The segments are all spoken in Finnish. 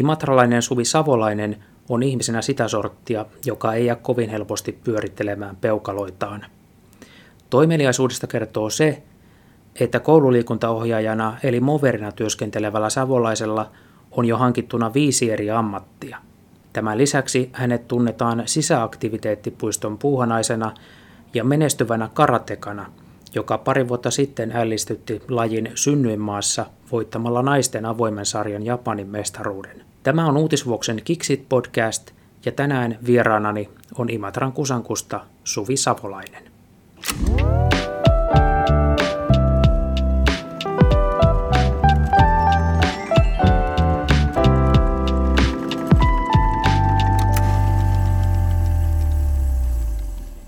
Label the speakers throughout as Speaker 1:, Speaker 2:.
Speaker 1: Imatralainen Suvi Savolainen on ihmisenä sitä sorttia, joka ei jää kovin helposti pyörittelemään peukaloitaan. Toimeliaisuudesta kertoo se, että koululiikuntaohjaajana eli moverina työskentelevällä savolaisella on jo hankittuna viisi eri ammattia. Tämän lisäksi hänet tunnetaan sisäaktiviteettipuiston puuhanaisena ja menestyvänä karatekana, joka pari vuotta sitten ällistytti lajin synnyinmaassa voittamalla naisten avoimen sarjan Japanin mestaruuden. Tämä on Uutisvuoksen Kiksit podcast ja tänään vieraanani on Imatran kusankusta Suvi Savolainen.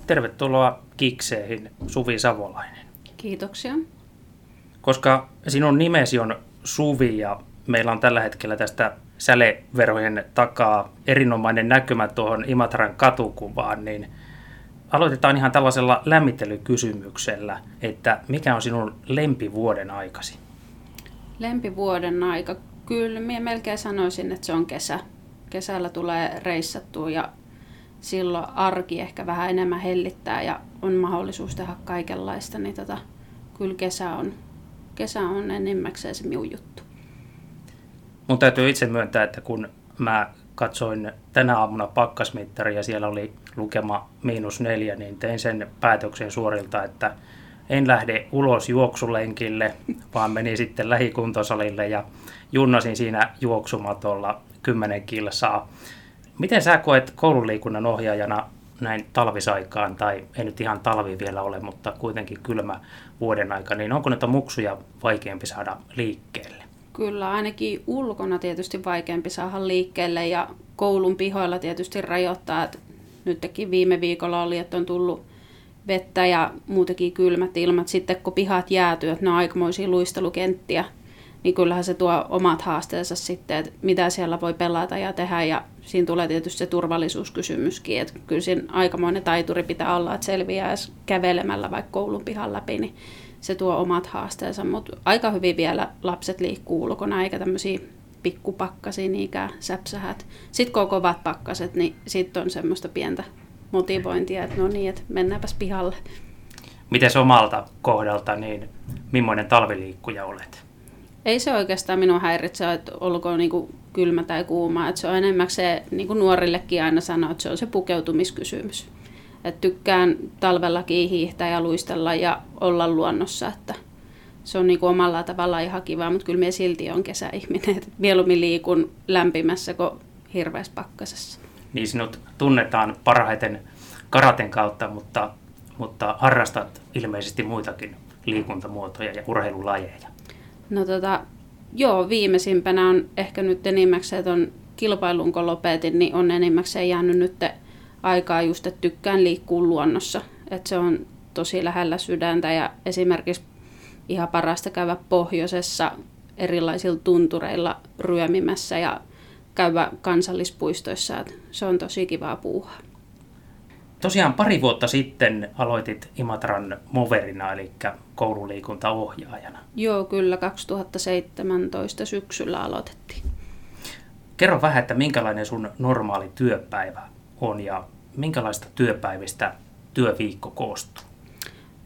Speaker 1: Tervetuloa Kikseihin, Suvi Savolainen.
Speaker 2: Kiitoksia.
Speaker 1: Koska sinun nimesi on Suvi ja meillä on tällä hetkellä tästä säleverhojen takaa erinomainen näkymä tuohon Imatran katukuvaan, niin aloitetaan ihan tällaisella lämmittelykysymyksellä, että mikä on sinun lempivuoden aikasi?
Speaker 2: Lempivuoden aika? Kyllä, minä melkein sanoisin, että se on kesä. Kesällä tulee reissattua ja silloin arki ehkä vähän enemmän hellittää ja on mahdollisuus tehdä kaikenlaista, niin tota, kyllä kesä on, kesä on enimmäkseen se minun juttu.
Speaker 1: Mun täytyy itse myöntää, että kun mä katsoin tänä aamuna pakkasmittaria ja siellä oli lukema miinus neljä, niin tein sen päätöksen suorilta, että en lähde ulos juoksulenkille, vaan menin sitten lähikuntosalille ja junnasin siinä juoksumatolla 10 kilsaa. Miten sä koet koululiikunnan ohjaajana näin talvisaikaan, tai ei nyt ihan talvi vielä ole, mutta kuitenkin kylmä vuoden aika, niin onko näitä muksuja vaikeampi saada liikkeelle?
Speaker 2: Kyllä, ainakin ulkona tietysti vaikeampi saada liikkeelle ja koulun pihoilla tietysti rajoittaa. Että nytkin viime viikolla oli, että on tullut vettä ja muutenkin kylmät ilmat. Sitten kun pihat jäätyy, että ne on aikamoisia luistelukenttiä, niin kyllähän se tuo omat haasteensa sitten, että mitä siellä voi pelata ja tehdä. Ja siinä tulee tietysti se turvallisuuskysymyskin, että kyllä siinä aikamoinen taituri pitää olla, että selviää kävelemällä vaikka koulun pihan läpi, niin se tuo omat haasteensa. Mutta aika hyvin vielä lapset liikkuu ulkona, eikä tämmöisiä pikkupakkasia niinkään säpsähät. Sitten kun on kovat pakkaset, niin sitten on semmoista pientä motivointia, että no niin, että mennäänpäs pihalle.
Speaker 1: Miten omalta kohdalta, niin millainen talviliikkuja olet?
Speaker 2: Ei se oikeastaan minua häiritse, että olkoon niin kuin kylmä tai kuuma. Että se on enemmän se, niin kuin nuorillekin aina sanoo, että se on se pukeutumiskysymys. Et tykkään talvellakin hiihtää ja luistella ja olla luonnossa, että se on niin kuin omalla tavallaan ihan kivaa, mutta kyllä minä silti on kesäihminen. Et mieluummin liikun lämpimässä kuin hirveässä pakkasessa.
Speaker 1: Niin sinut tunnetaan parhaiten karaten kautta, mutta, mutta harrastat ilmeisesti muitakin liikuntamuotoja ja urheilulajeja.
Speaker 2: No tota, joo, viimeisimpänä on ehkä nyt enimmäkseen on kilpailun, kun lopetin, niin on enimmäkseen jäänyt nyt aikaa just, että tykkään liikkua luonnossa. Että se on tosi lähellä sydäntä ja esimerkiksi ihan parasta käydä pohjoisessa erilaisilla tuntureilla ryömimässä ja käydä kansallispuistoissa. Että se on tosi kivaa puuhaa.
Speaker 1: Tosiaan pari vuotta sitten aloitit Imatran moverina, eli koululiikuntaohjaajana.
Speaker 2: Joo, kyllä 2017 syksyllä aloitettiin.
Speaker 1: Kerro vähän, että minkälainen sun normaali työpäivä on ja minkälaista työpäivistä työviikko koostuu?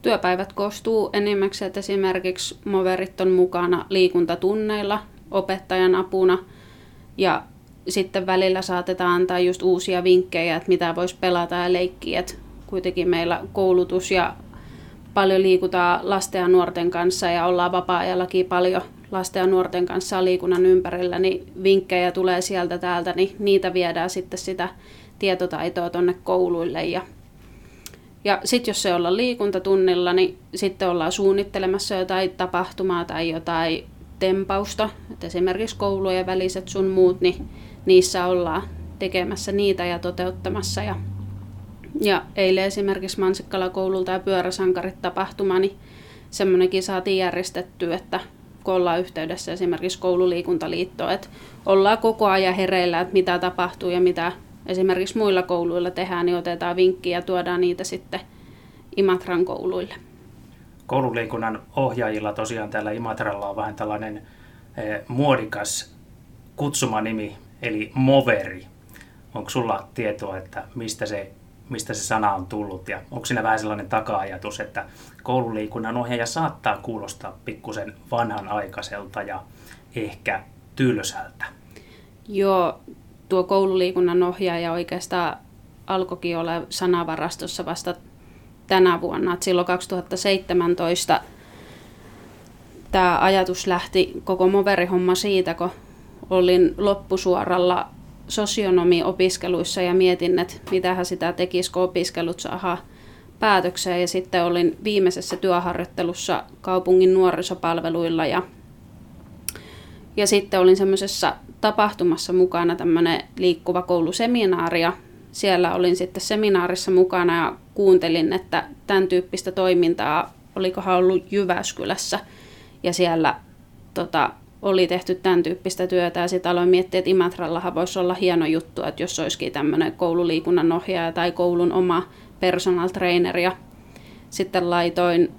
Speaker 2: Työpäivät koostuu enimmäkseen, että esimerkiksi moverit on mukana liikuntatunneilla opettajan apuna ja sitten välillä saatetaan antaa just uusia vinkkejä, että mitä voisi pelata ja leikkiä. Et kuitenkin meillä koulutus ja paljon liikutaan lasten ja nuorten kanssa ja ollaan vapaa-ajallakin paljon lasten ja nuorten kanssa liikunnan ympärillä, niin vinkkejä tulee sieltä täältä, niin niitä viedään sitten sitä tietotaitoa tuonne kouluille. Ja, ja sitten jos se ollaan liikuntatunnilla, niin sitten ollaan suunnittelemassa jotain tapahtumaa tai jotain tempausta, että esimerkiksi koulujen väliset sun muut, niin niissä ollaan tekemässä niitä ja toteuttamassa. Ja, ja eilen esimerkiksi Mansikkala koululta ja pyöräsankarit tapahtuma, niin semmoinenkin saatiin järjestettyä, että kun ollaan yhteydessä esimerkiksi koululiikuntaliittoon, että ollaan koko ajan hereillä, että mitä tapahtuu ja mitä esimerkiksi muilla kouluilla tehdään, niin otetaan vinkkiä ja tuodaan niitä sitten Imatran kouluille.
Speaker 1: Koululiikunnan ohjaajilla tosiaan täällä Imatralla on vähän tällainen eh, muodikas kutsumanimi, eli moveri. Onko sulla tietoa, että mistä se, mistä se sana on tullut ja onko siinä vähän sellainen taka-ajatus, että koululiikunnan ohjaaja saattaa kuulostaa pikkusen vanhanaikaiselta ja ehkä tylsältä?
Speaker 2: Joo, tuo koululiikunnan ohjaaja oikeastaan alkoikin olla sanavarastossa vasta tänä vuonna. Et silloin 2017 tämä ajatus lähti koko Moveri-homma siitä, kun olin loppusuoralla sosionomi-opiskeluissa ja mietin, että mitähän sitä tekisi, kun opiskelut saadaan päätökseen. Ja sitten olin viimeisessä työharjoittelussa kaupungin nuorisopalveluilla ja, ja sitten olin semmoisessa tapahtumassa mukana tämmöinen liikkuva kouluseminaari ja siellä olin sitten seminaarissa mukana ja kuuntelin, että tämän tyyppistä toimintaa olikohan ollut Jyväskylässä ja siellä tota, oli tehty tämän tyyppistä työtä ja sitten aloin miettiä, että Imatrallahan voisi olla hieno juttu, että jos olisikin tämmöinen koululiikunnan ohjaaja tai koulun oma personal trainer ja sitten laitoin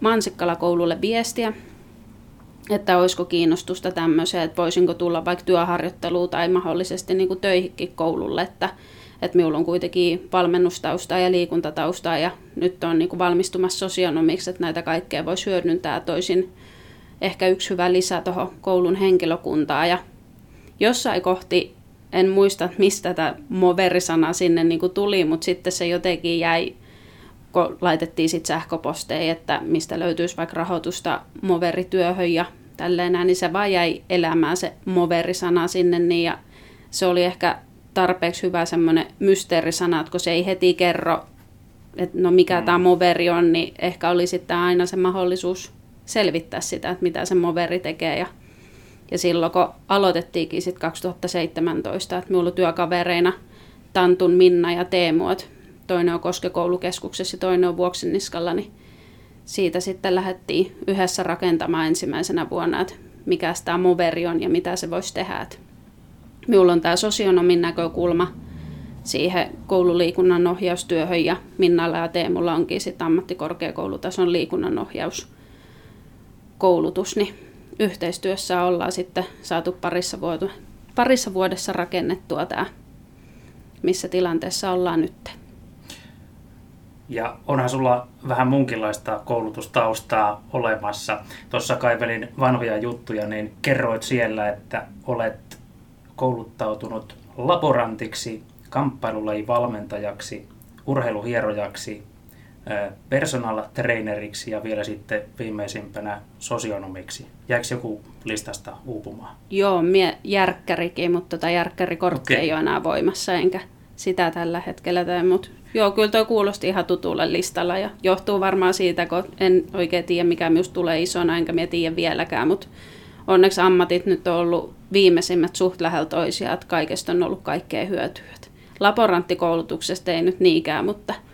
Speaker 2: Mansikkala-koululle viestiä, että olisiko kiinnostusta tämmöiseen, että voisinko tulla vaikka työharjoitteluun tai mahdollisesti niin kuin töihinkin koululle, että, että minulla on kuitenkin valmennustausta ja liikuntatausta ja nyt on niin kuin valmistumassa sosionomiksi, että näitä kaikkea voisi hyödyntää. Toisin ehkä yksi hyvä lisä tuohon koulun henkilökuntaa ja jossain kohti en muista, mistä tämä moverisana sinne niin kuin tuli, mutta sitten se jotenkin jäi, kun laitettiin sitten sähköposteja, että mistä löytyisi vaikka rahoitusta moverityöhön ja tälleen näin, niin se vaan jäi elämään se moverisana sinne, niin ja se oli ehkä tarpeeksi hyvä semmoinen mysteerisana, että kun se ei heti kerro, että no mikä mm. tämä moveri on, niin ehkä oli sitten aina se mahdollisuus selvittää sitä, että mitä se moveri tekee ja ja silloin kun aloitettiinkin sitten 2017, että minulla työkavereina Tantun Minna ja Teemu, että toinen on Koskekoulukeskuksessa ja toinen on Vuoksiniskalla, niin siitä sitten lähdettiin yhdessä rakentamaan ensimmäisenä vuonna, että mikä tämä moveri on ja mitä se voisi tehdä. Että minulla on tämä sosionomin näkökulma siihen koululiikunnan ohjaustyöhön ja Minnalla ja Teemulla onkin sitten ammattikorkeakoulutason liikunnan ohjauskoulutus, niin yhteistyössä ollaan sitten saatu parissa, vuotu, parissa vuodessa rakennettua tämä, missä tilanteessa ollaan nyt.
Speaker 1: Ja onhan sulla vähän munkinlaista koulutustaustaa olemassa. Tuossa kaivelin vanhoja juttuja, niin kerroit siellä, että olet kouluttautunut laborantiksi, kamppailulajin valmentajaksi, urheiluhierojaksi, personal traineriksi ja vielä sitten viimeisimpänä sosionomiksi. Jääkö joku listasta uupumaan?
Speaker 2: Joo, mie järkkärikin, mutta tota järkkärikortti okay. ei ole enää voimassa, enkä sitä tällä hetkellä tee, mutta joo, kyllä toi kuulosti ihan tutulle listalla ja johtuu varmaan siitä, kun en oikein tiedä, mikä myös tulee isona, enkä mie tiedä vieläkään, mutta onneksi ammatit nyt on ollut viimeisimmät suht lähellä toisiaan, että kaikesta on ollut kaikkea hyötyä. Laboranttikoulutuksesta ei nyt niinkään, mutta –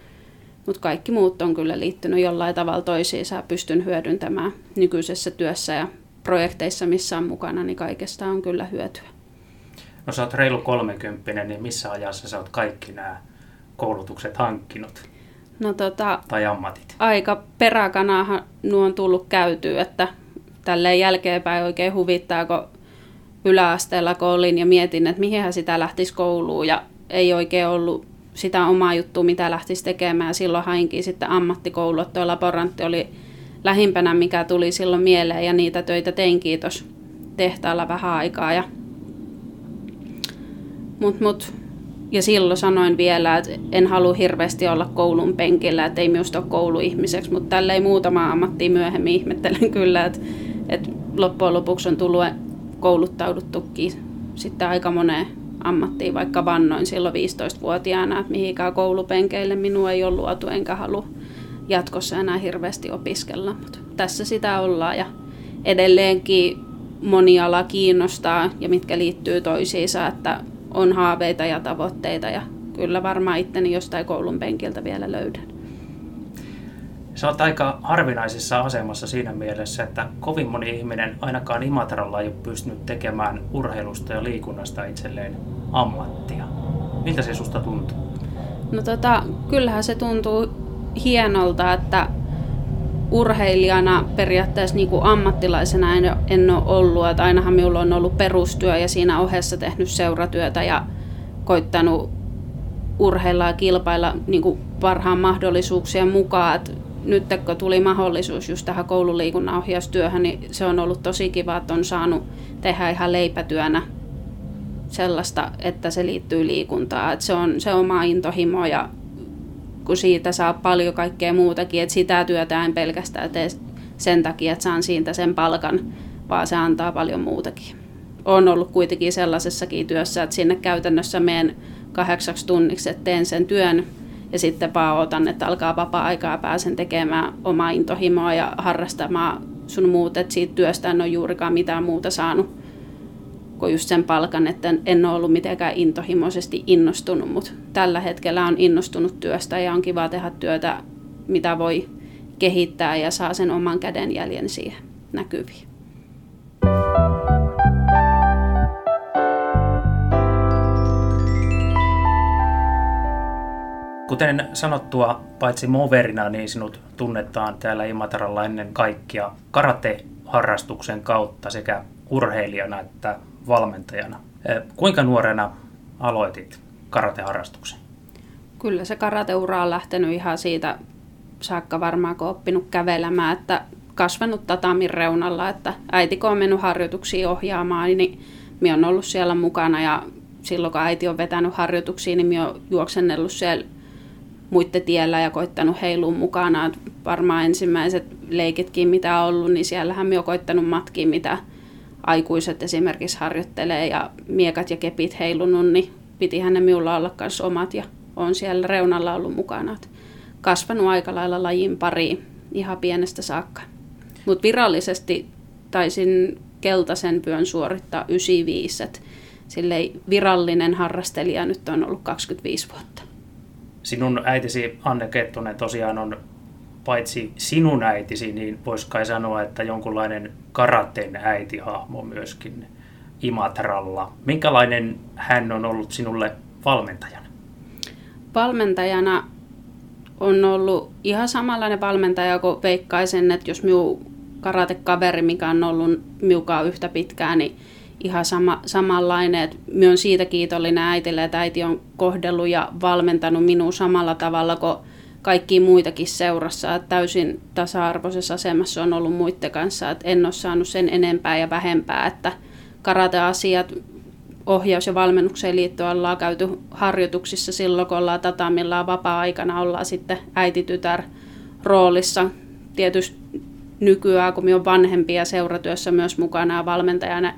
Speaker 2: mutta kaikki muut on kyllä liittynyt jollain tavalla toisiinsa. Pystyn hyödyntämään nykyisessä työssä ja projekteissa, missä on mukana, niin kaikesta on kyllä hyötyä.
Speaker 1: No sä oot reilu 30, niin missä ajassa sä oot kaikki nämä koulutukset hankkinut?
Speaker 2: No tota,
Speaker 1: tai ammatit?
Speaker 2: Aika peräkanahan nuo on tullut käytyä, että tälleen jälkeenpäin oikein huvittaa, kun yläasteella kun olin ja mietin, että mihin sitä lähtisi kouluun ja ei oikein ollut sitä omaa juttua, mitä lähtisi tekemään. Silloin hainkin sitten ammattikoulu, tuo laborantti oli lähimpänä, mikä tuli silloin mieleen ja niitä töitä tein kiitos tehtaalla vähän aikaa. Ja, mut, mut, ja silloin sanoin vielä, että en halua hirveästi olla koulun penkillä, että ei minusta ole kouluihmiseksi, mutta tällä ei muutama ammatti myöhemmin ihmettelen kyllä, että, että loppujen lopuksi on tullut kouluttauduttukin sitten aika moneen ammattiin, vaikka vannoin silloin 15-vuotiaana, että mihinkään koulupenkeille minua ei ole luotu, enkä halua jatkossa enää hirveästi opiskella. Mutta tässä sitä ollaan ja edelleenkin moni ala kiinnostaa ja mitkä liittyy toisiinsa, että on haaveita ja tavoitteita ja kyllä varmaan itteni jostain koulun penkiltä vielä löydän.
Speaker 1: Sä oot aika harvinaisessa asemassa siinä mielessä, että kovin moni ihminen ainakaan Imatralla ei ole pystynyt tekemään urheilusta ja liikunnasta itselleen ammattia. Miltä se susta tuntuu?
Speaker 2: No tota, kyllähän se tuntuu hienolta, että urheilijana periaatteessa niin kuin ammattilaisena en, en ole ollut. Että ainahan minulla on ollut perustyö ja siinä ohessa tehnyt seuratyötä ja koittanut urheilla ja kilpailla niin kuin parhaan mahdollisuuksien mukaan. Että nyt kun tuli mahdollisuus just tähän koululiikunnan ohjaustyöhön, niin se on ollut tosi kiva, että on saanut tehdä ihan leipätyönä sellaista, että se liittyy liikuntaan. Että se on se oma intohimo ja kun siitä saa paljon kaikkea muutakin, että sitä työtä en pelkästään tee sen takia, että saan siitä sen palkan, vaan se antaa paljon muutakin. On ollut kuitenkin sellaisessakin työssä, että sinne käytännössä menen kahdeksaksi tunniksi, että teen sen työn ja sitten vaan otan, että alkaa vapaa-aikaa pääsen tekemään omaa intohimoa ja harrastamaan sun muut, että siitä työstä en ole juurikaan mitään muuta saanut kuin just sen palkan, että en ole ollut mitenkään intohimoisesti innostunut, mutta tällä hetkellä on innostunut työstä ja on kiva tehdä työtä, mitä voi kehittää ja saa sen oman kädenjäljen siihen näkyviin.
Speaker 1: Kuten sanottua, paitsi moverina, niin sinut tunnetaan täällä Imataralla ennen kaikkia karate-harrastuksen kautta sekä urheilijana että valmentajana. Kuinka nuorena aloitit karateharrastuksen?
Speaker 2: Kyllä se karateura on lähtenyt ihan siitä saakka varmaan, kun oppinut kävelemään, että kasvanut tatamin reunalla, että äiti kun on mennyt harjoituksiin ohjaamaan, niin minä on ollut siellä mukana ja silloin kun äiti on vetänyt harjoituksiin, niin minä olen juoksennellut siellä muiden tiellä ja koittanut heiluun mukana. Että varmaan ensimmäiset leikitkin, mitä on ollut, niin siellähän minä olen koittanut matkia, mitä aikuiset esimerkiksi harjoittelee ja miekat ja kepit heilunut, niin pitihän ne minulla olla myös omat ja on siellä reunalla ollut mukana. Et kasvanut aika lailla lajin pariin ihan pienestä saakka. Mutta virallisesti taisin keltaisen pyön suorittaa 95, että virallinen harrastelija nyt on ollut 25 vuotta.
Speaker 1: Sinun äitisi Anne Kettunen tosiaan on paitsi sinun äitisi, niin voisi kai sanoa, että jonkunlainen karaten äitihahmo myöskin Imatralla. Minkälainen hän on ollut sinulle valmentajana?
Speaker 2: Valmentajana on ollut ihan samanlainen valmentaja kuin veikkaisen, että jos minun karatekaveri, mikä on ollut miukaa yhtä pitkään, niin ihan sama, samanlainen. Että olen siitä kiitollinen äitille, että äiti on kohdellut ja valmentanut minua samalla tavalla kuin kaikki muitakin seurassa, että täysin tasa-arvoisessa asemassa on ollut muiden kanssa, että en ole saanut sen enempää ja vähempää, että karate-asiat ohjaus- ja valmennukseen liittyen ollaan käyty harjoituksissa silloin, kun ollaan tatamillaan vapaa-aikana, ollaan sitten äititytär roolissa. Tietysti nykyään, kun minä olen vanhempi ja seuratyössä myös mukana ja valmentajana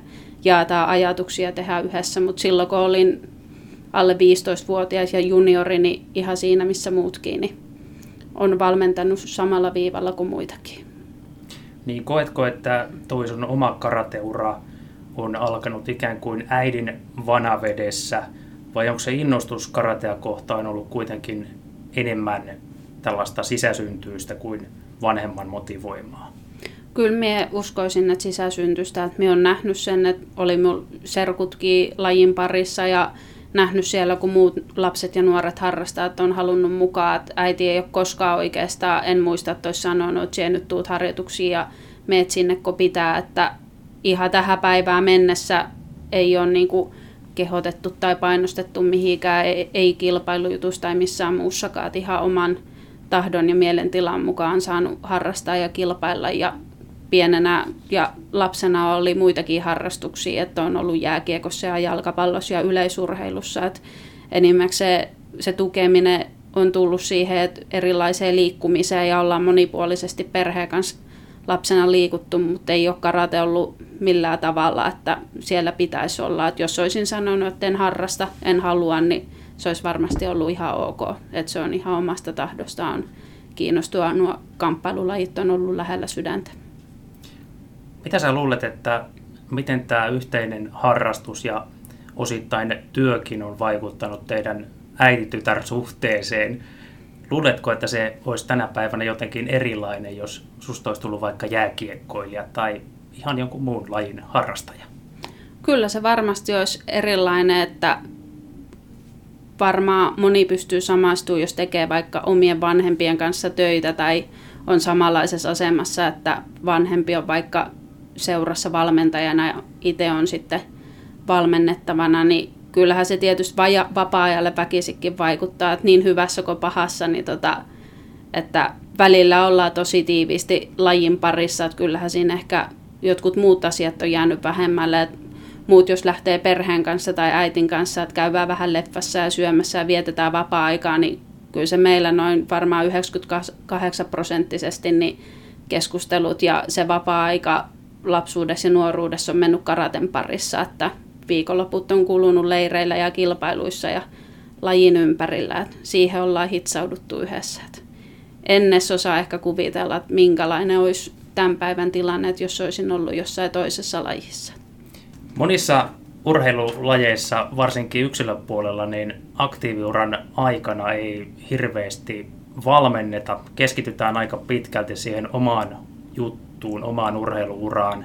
Speaker 2: jaetaan ajatuksia ja tehdään yhdessä, mutta silloin kun olin alle 15-vuotias ja juniori, niin ihan siinä missä muutkin, niin on valmentanut samalla viivalla kuin muitakin.
Speaker 1: Niin koetko, että toi sun oma karateura on alkanut ikään kuin äidin vanavedessä, vai onko se innostus karatea kohtaan ollut kuitenkin enemmän tällaista sisäsyntyistä kuin vanhemman motivoimaa?
Speaker 2: Kyllä minä uskoisin, että sisäsyntyistä, että minä olen nähnyt sen, että oli minun serkutkin lajin parissa ja nähnyt siellä, kun muut lapset ja nuoret harrastaa, että on halunnut mukaan. Että äiti ei ole koskaan oikeastaan, en muista, että olisi sanonut, että nyt tuut harjoituksiin ja meet sinne, kun pitää. Että ihan tähän päivään mennessä ei ole niin kuin kehotettu tai painostettu mihinkään, ei, ei kilpailujutus tai missään muussakaan. Että ihan oman tahdon ja mielentilan mukaan saanut harrastaa ja kilpailla ja pienenä ja lapsena oli muitakin harrastuksia, että on ollut jääkiekossa ja jalkapallossa ja yleisurheilussa. Että enimmäkseen se, tukeminen on tullut siihen, että erilaiseen liikkumiseen ja ollaan monipuolisesti perheen kanssa lapsena liikuttu, mutta ei ole karate ollut millään tavalla, että siellä pitäisi olla. Että jos olisin sanonut, että en harrasta, en halua, niin se olisi varmasti ollut ihan ok. Että se on ihan omasta tahdostaan kiinnostua. Nuo kamppailulajit on ollut lähellä sydäntä.
Speaker 1: Mitä sä luulet, että miten tämä yhteinen harrastus ja osittain työkin on vaikuttanut teidän äititytär-suhteeseen? Luuletko, että se olisi tänä päivänä jotenkin erilainen, jos susta olisi tullut vaikka jääkiekkoilija tai ihan jonkun muun lajin harrastaja?
Speaker 2: Kyllä se varmasti olisi erilainen, että varmaan moni pystyy samastumaan, jos tekee vaikka omien vanhempien kanssa töitä tai on samanlaisessa asemassa, että vanhempi on vaikka seurassa valmentajana ja itse on sitten valmennettavana, niin kyllähän se tietysti vaja, vapaa-ajalle väkisikin vaikuttaa, että niin hyvässä kuin pahassa, niin tota, että välillä ollaan tosi tiiviisti lajin parissa, että kyllähän siinä ehkä jotkut muut asiat on jäänyt vähemmälle, että muut jos lähtee perheen kanssa tai äitin kanssa, että käydään vähän leffassa ja syömässä ja vietetään vapaa-aikaa, niin kyllä se meillä noin varmaan 98 prosenttisesti niin keskustelut ja se vapaa-aika lapsuudessa ja nuoruudessa on mennyt karaten parissa, että viikonloput on kulunut leireillä ja kilpailuissa ja lajin ympärillä. Että siihen ollaan hitsauduttu yhdessä. Että ennen osaa ehkä kuvitella, että minkälainen olisi tämän päivän tilanne, että jos olisin ollut jossain toisessa lajissa.
Speaker 1: Monissa urheilulajeissa, varsinkin yksilöpuolella, niin aktiiviuran aikana ei hirveästi valmenneta. Keskitytään aika pitkälti siihen omaan juttuun, omaan urheiluuraan.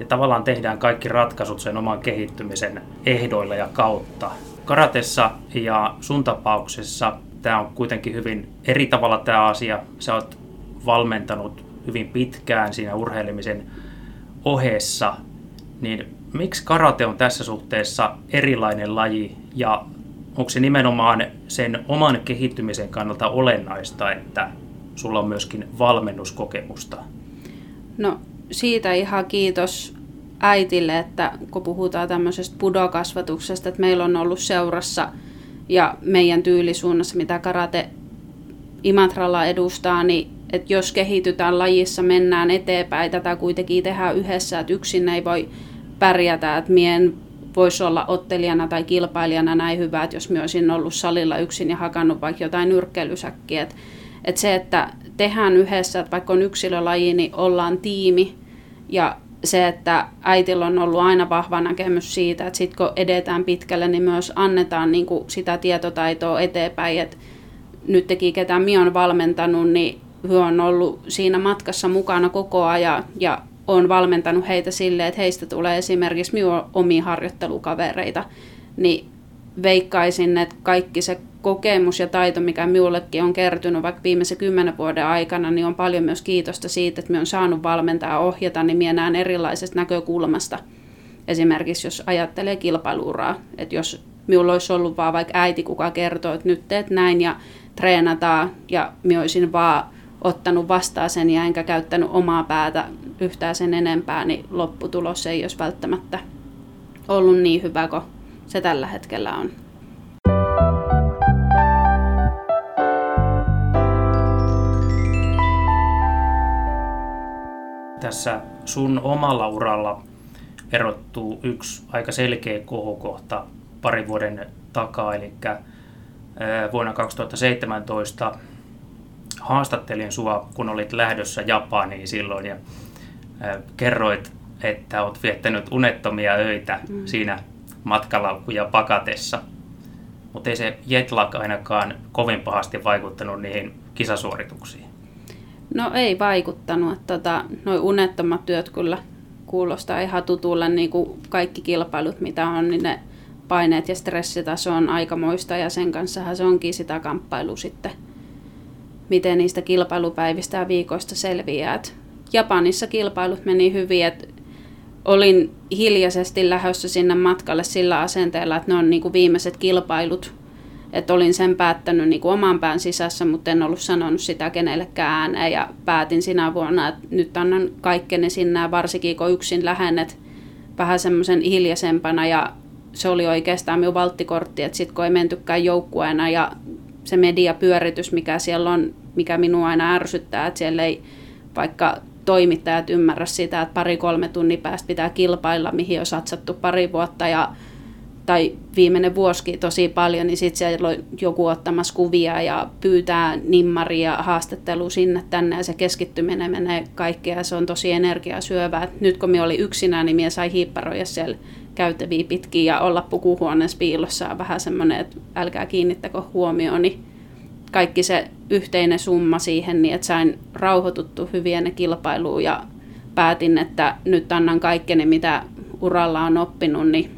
Speaker 1: Ja tavallaan tehdään kaikki ratkaisut sen oman kehittymisen ehdoilla ja kautta. Karatessa ja sun tapauksessa tämä on kuitenkin hyvin eri tavalla tämä asia. Sä oot valmentanut hyvin pitkään siinä urheilemisen ohessa, niin miksi karate on tässä suhteessa erilainen laji ja onko se nimenomaan sen oman kehittymisen kannalta olennaista, että sulla on myöskin valmennuskokemusta?
Speaker 2: No siitä ihan kiitos äitille, että kun puhutaan tämmöisestä pudokasvatuksesta, että meillä on ollut seurassa ja meidän tyylisuunnassa, mitä karate Imatralla edustaa, niin että jos kehitytään lajissa, mennään eteenpäin, tätä kuitenkin tehdään yhdessä, että yksin ei voi pärjätä, että mien voisi olla ottelijana tai kilpailijana näin hyvä, että jos minä olisin ollut salilla yksin ja hakannut vaikka jotain nyrkkeilysäkkiä. Että, että se, että tehdään yhdessä, että vaikka on yksilölaji, niin ollaan tiimi ja se, että äitillä on ollut aina vahva näkemys siitä, että sitten kun edetään pitkälle, niin myös annetaan niin kuin sitä tietotaitoa eteenpäin. Että nyt teki ketä minä olen valmentanut, niin he on ollut siinä matkassa mukana koko ajan ja olen valmentanut heitä silleen, että heistä tulee esimerkiksi minun omia harjoittelukavereita, niin veikkaisin, että kaikki se kokemus ja taito, mikä minullekin on kertynyt vaikka viimeisen kymmenen vuoden aikana, niin on paljon myös kiitosta siitä, että minä olen saanut valmentaa ja ohjata, niin minä näen erilaisesta näkökulmasta. Esimerkiksi jos ajattelee kilpailuuraa, että jos minulla olisi ollut vaan vaikka äiti, kuka kertoo, että nyt teet näin ja treenataan ja minä olisin vaan ottanut vastaan sen ja enkä käyttänyt omaa päätä yhtään sen enempää, niin lopputulos ei olisi välttämättä ollut niin hyvä kuin se tällä hetkellä on.
Speaker 1: Tässä sun omalla uralla erottuu yksi aika selkeä kohokohta parin vuoden takaa, eli vuonna 2017 haastattelin sua, kun olit lähdössä Japaniin silloin ja kerroit, että olet viettänyt unettomia öitä mm. siinä matkalaukkuja pakatessa. Mutta ei se jetlag ainakaan kovin pahasti vaikuttanut niihin kisasuorituksiin.
Speaker 2: No ei vaikuttanut. Tota, Noin unettomat työt kyllä kuulostaa ihan tutulle, niin kuin kaikki kilpailut mitä on, niin ne paineet ja stressitaso on aikamoista ja sen kanssa se onkin sitä kamppailu sitten, miten niistä kilpailupäivistä ja viikoista selviää. Japanissa kilpailut meni hyvin, että olin hiljaisesti lähdössä sinne matkalle sillä asenteella, että ne on niin kuin viimeiset kilpailut. Että olin sen päättänyt niin kuin oman pään sisässä, mutta en ollut sanonut sitä kenellekään ääneen. Ja päätin sinä vuonna, että nyt annan kaikkeni sinne, varsinkin kun yksin lähennet vähän semmoisen hiljaisempana. Ja se oli oikeastaan minun valttikortti, että sitten kun ei mentykään joukkueena ja se mediapyöritys, mikä siellä on, mikä minua aina ärsyttää, että siellä ei vaikka toimittajat ymmärrä sitä, että pari-kolme tunnin päästä pitää kilpailla, mihin on satsattu pari vuotta ja tai viimeinen vuosikin tosi paljon, niin sitten siellä on joku ottamassa kuvia ja pyytää nimmaria haastattelu sinne tänne ja se keskittyminen menee kaikkea se on tosi energiasyövää. Nyt kun minä olin yksinään, niin minä sai hiipparoja siellä käytäviä pitkin ja olla pukuhuoneessa piilossa vähän semmoinen, että älkää kiinnittäkö huomioon, niin kaikki se yhteinen summa siihen, niin että sain rauhoituttu hyvin ennen kilpailuun ja päätin, että nyt annan kaikkeni, mitä uralla on oppinut, niin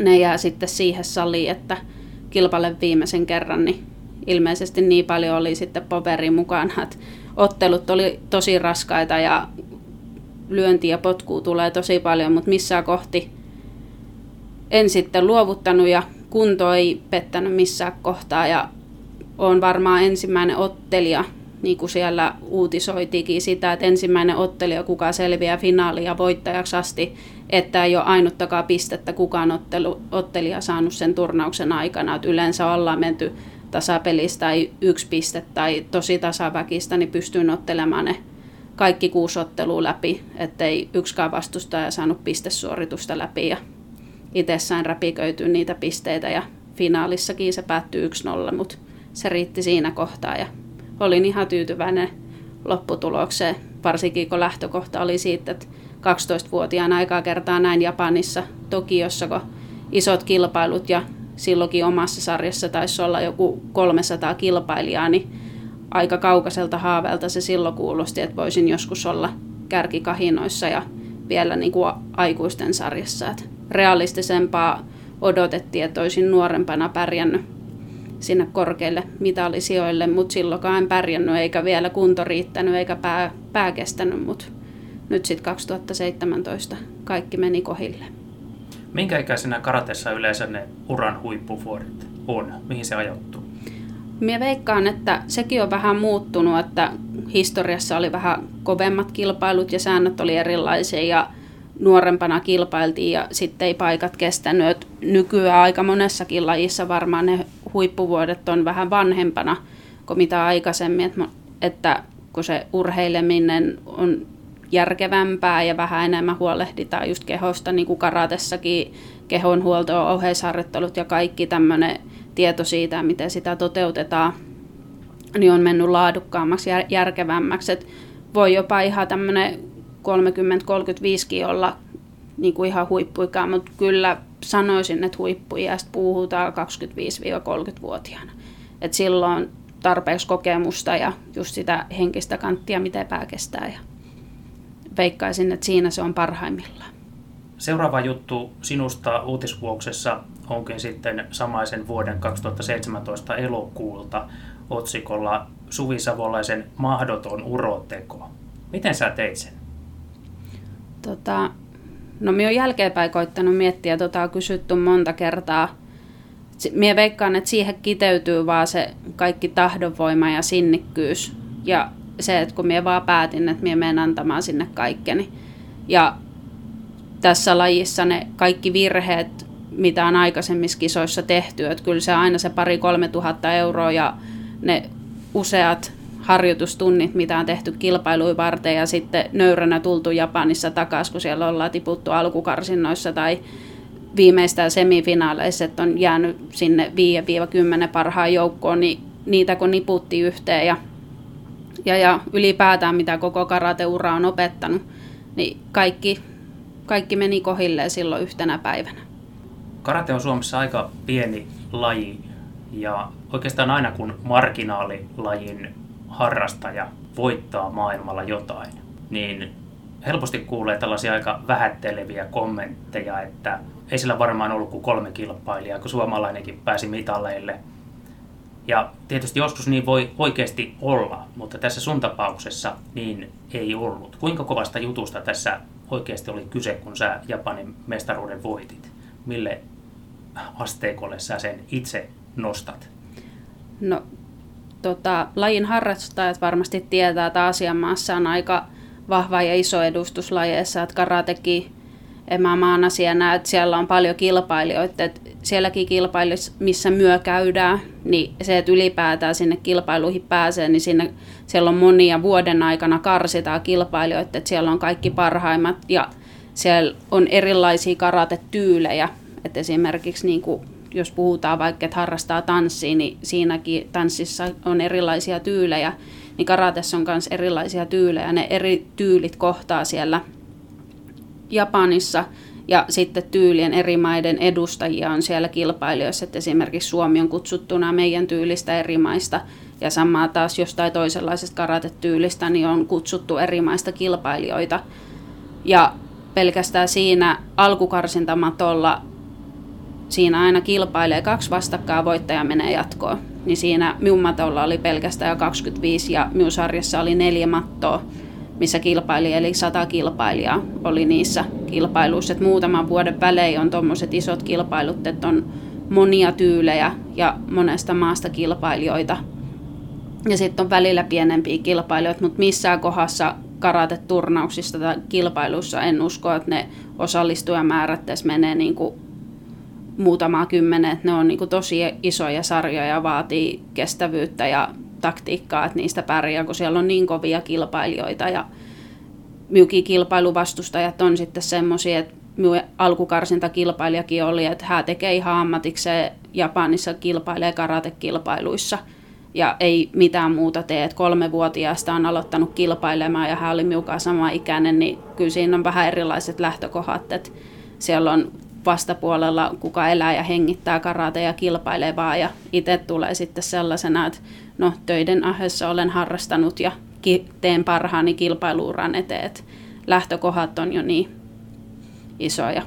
Speaker 2: ne jää sitten siihen saliin, että kilpailen viimeisen kerran, niin ilmeisesti niin paljon oli sitten poveri mukana, että ottelut oli tosi raskaita ja lyönti ja potkuu tulee tosi paljon, mutta missään kohti en sitten luovuttanut ja kunto ei pettänyt missään kohtaa ja on varmaan ensimmäinen ottelija, niin kuin siellä uutisoitikin sitä, että ensimmäinen ottelija, kuka selviää finaalia voittajaksi asti, että ei ole ainuttakaan pistettä kukaan ottelu, ottelija saanut sen turnauksen aikana. Että yleensä ollaan menty tasapelistä tai yksi piste tai tosi tasaväkistä, niin pystyy ottelemaan ne kaikki kuusi ottelua läpi, ettei yksikään vastustaja saanut pistesuoritusta läpi ja itse sain räpiköityä niitä pisteitä ja finaalissakin se päättyi 1-0, mutta se riitti siinä kohtaa ja olin ihan tyytyväinen lopputulokseen, varsinkin kun lähtökohta oli siitä, että 12-vuotiaan aikaa kertaa näin Japanissa, Tokiossa, kun isot kilpailut ja silloinkin omassa sarjassa taisi olla joku 300 kilpailijaa, niin aika kaukaiselta haaveelta se silloin kuulosti, että voisin joskus olla kärkikahinoissa ja vielä niin kuin aikuisten sarjassa. Että realistisempaa odotettiin, että olisin nuorempana pärjännyt sinne korkeille mitallisijoille, mutta silloinkaan en pärjännyt eikä vielä kunto riittänyt eikä pää, pää kestänyt, mutta nyt sitten 2017 kaikki meni kohille.
Speaker 1: Minkä ikäisenä karatessa yleensä ne uran huippuvuodet on? Mihin se ajoittuu?
Speaker 2: Minä veikkaan, että sekin on vähän muuttunut, että historiassa oli vähän kovemmat kilpailut ja säännöt oli erilaisia ja nuorempana kilpailtiin ja sitten ei paikat kestänyt. Nykyään aika monessakin lajissa varmaan ne huippuvuodet on vähän vanhempana kuin mitä aikaisemmin, että, että kun se urheileminen on järkevämpää ja vähän enemmän huolehditaan just kehosta, niin kuin karatessakin kehonhuolto, oheisharjoittelut ja kaikki tämmöinen tieto siitä, miten sitä toteutetaan, niin on mennyt laadukkaammaksi ja järkevämmäksi. Et voi jopa ihan tämmöinen 30-35kin olla niin kuin ihan huippuikaa, mutta kyllä sanoisin, että huippuiästä puhutaan 25-30-vuotiaana. Et silloin on tarpeeksi kokemusta ja just sitä henkistä kanttia, miten pää kestää. Ja veikkaisin, että siinä se on parhaimmillaan.
Speaker 1: Seuraava juttu sinusta uutisvuoksessa onkin sitten samaisen vuoden 2017 elokuulta otsikolla Suvi Savolaisen mahdoton uroteko. Miten sä teit sen?
Speaker 2: Tota, no minä olen jälkeenpäin koittanut miettiä, tota on kysytty monta kertaa. Minä veikkaan, että siihen kiteytyy vaan se kaikki tahdonvoima ja sinnikkyys. Ja se, että kun minä vaan päätin, että minä menen antamaan sinne kaikkeni. Ja tässä lajissa ne kaikki virheet, mitä on aikaisemmissa kisoissa tehty, että kyllä se aina se pari kolme tuhatta euroa ja ne useat harjoitustunnit, mitä on tehty kilpailuja varten ja sitten nöyränä tultu Japanissa takaisin, kun siellä ollaan tiputtu alkukarsinnoissa tai viimeistään semifinaaleissa, että on jäänyt sinne 5-10 parhaan joukkoon, niin niitä kun niputti yhteen ja, ja, ja ylipäätään mitä koko karateura on opettanut, niin kaikki, kaikki meni kohilleen silloin yhtenä päivänä.
Speaker 1: Karate on Suomessa aika pieni laji ja oikeastaan aina kun marginaalilajin harrastaja voittaa maailmalla jotain, niin helposti kuulee tällaisia aika vähätteleviä kommentteja, että ei sillä varmaan ollut kuin kolme kilpailijaa, kun suomalainenkin pääsi mitalleille. Ja tietysti joskus niin voi oikeasti olla, mutta tässä sun tapauksessa niin ei ollut. Kuinka kovasta jutusta tässä oikeasti oli kyse, kun sä Japanin mestaruuden voitit? Mille asteikolle sä sen itse nostat?
Speaker 2: No tota, lajin harrastajat varmasti tietää, että Aasian maassa on aika vahva ja iso edustus lajeissa, että karatekin emämaana siellä, että siellä on paljon kilpailijoita, että sielläkin kilpailuissa, missä myö käydään, niin se, että ylipäätään sinne kilpailuihin pääsee, niin sinne, siellä on monia vuoden aikana karsitaan kilpailijoita, että siellä on kaikki parhaimmat. Ja siellä on erilaisia karatetyylejä, että esimerkiksi niin kuin jos puhutaan vaikka, että harrastaa tanssia, niin siinäkin tanssissa on erilaisia tyylejä, niin karatessa on myös erilaisia tyylejä. Ne eri tyylit kohtaa siellä Japanissa ja sitten tyylien eri maiden edustajia on siellä kilpailijoissa, että esimerkiksi Suomi on kutsuttuna meidän tyylistä eri maista ja samaa taas jostain toisenlaisesta karatetyylistä niin on kutsuttu eri maista kilpailijoita. Ja pelkästään siinä alkukarsintamatolla siinä aina kilpailee kaksi vastakkaa, voittaja menee jatkoon. niin siinä minun matolla oli pelkästään jo 25 ja minun sarjassa oli neljä mattoa, missä kilpaili, eli sata kilpailijaa oli niissä kilpailuissa. Et muutaman vuoden välein on tuommoiset isot kilpailut, että on monia tyylejä ja monesta maasta kilpailijoita. Ja sitten on välillä pienempiä kilpailijoita, mutta missään kohdassa karateturnauksista tai kilpailussa en usko, että ne osallistujamäärät tässä menee niin kuin muutamaa kymmenen, että ne on niin tosi isoja sarjoja ja vaatii kestävyyttä ja taktiikkaa, että niistä pärjää, kun siellä on niin kovia kilpailijoita ja kilpailuvastustajat on sitten semmoisia, että minun alkukarsintakilpailijakin oli, että hän tekee ihan ammatikseen Japanissa kilpailee karatekilpailuissa ja ei mitään muuta tee, että kolmevuotiaasta on aloittanut kilpailemaan ja hän oli miukaan sama ikäinen, niin kyllä siinä on vähän erilaiset lähtökohdat, että siellä on vastapuolella, kuka elää ja hengittää karate ja kilpailee vaan ja itse tulee sitten sellaisena, että no töiden ahessa olen harrastanut ja teen parhaani kilpailuuran eteen, lähtökohdat on jo niin isoja.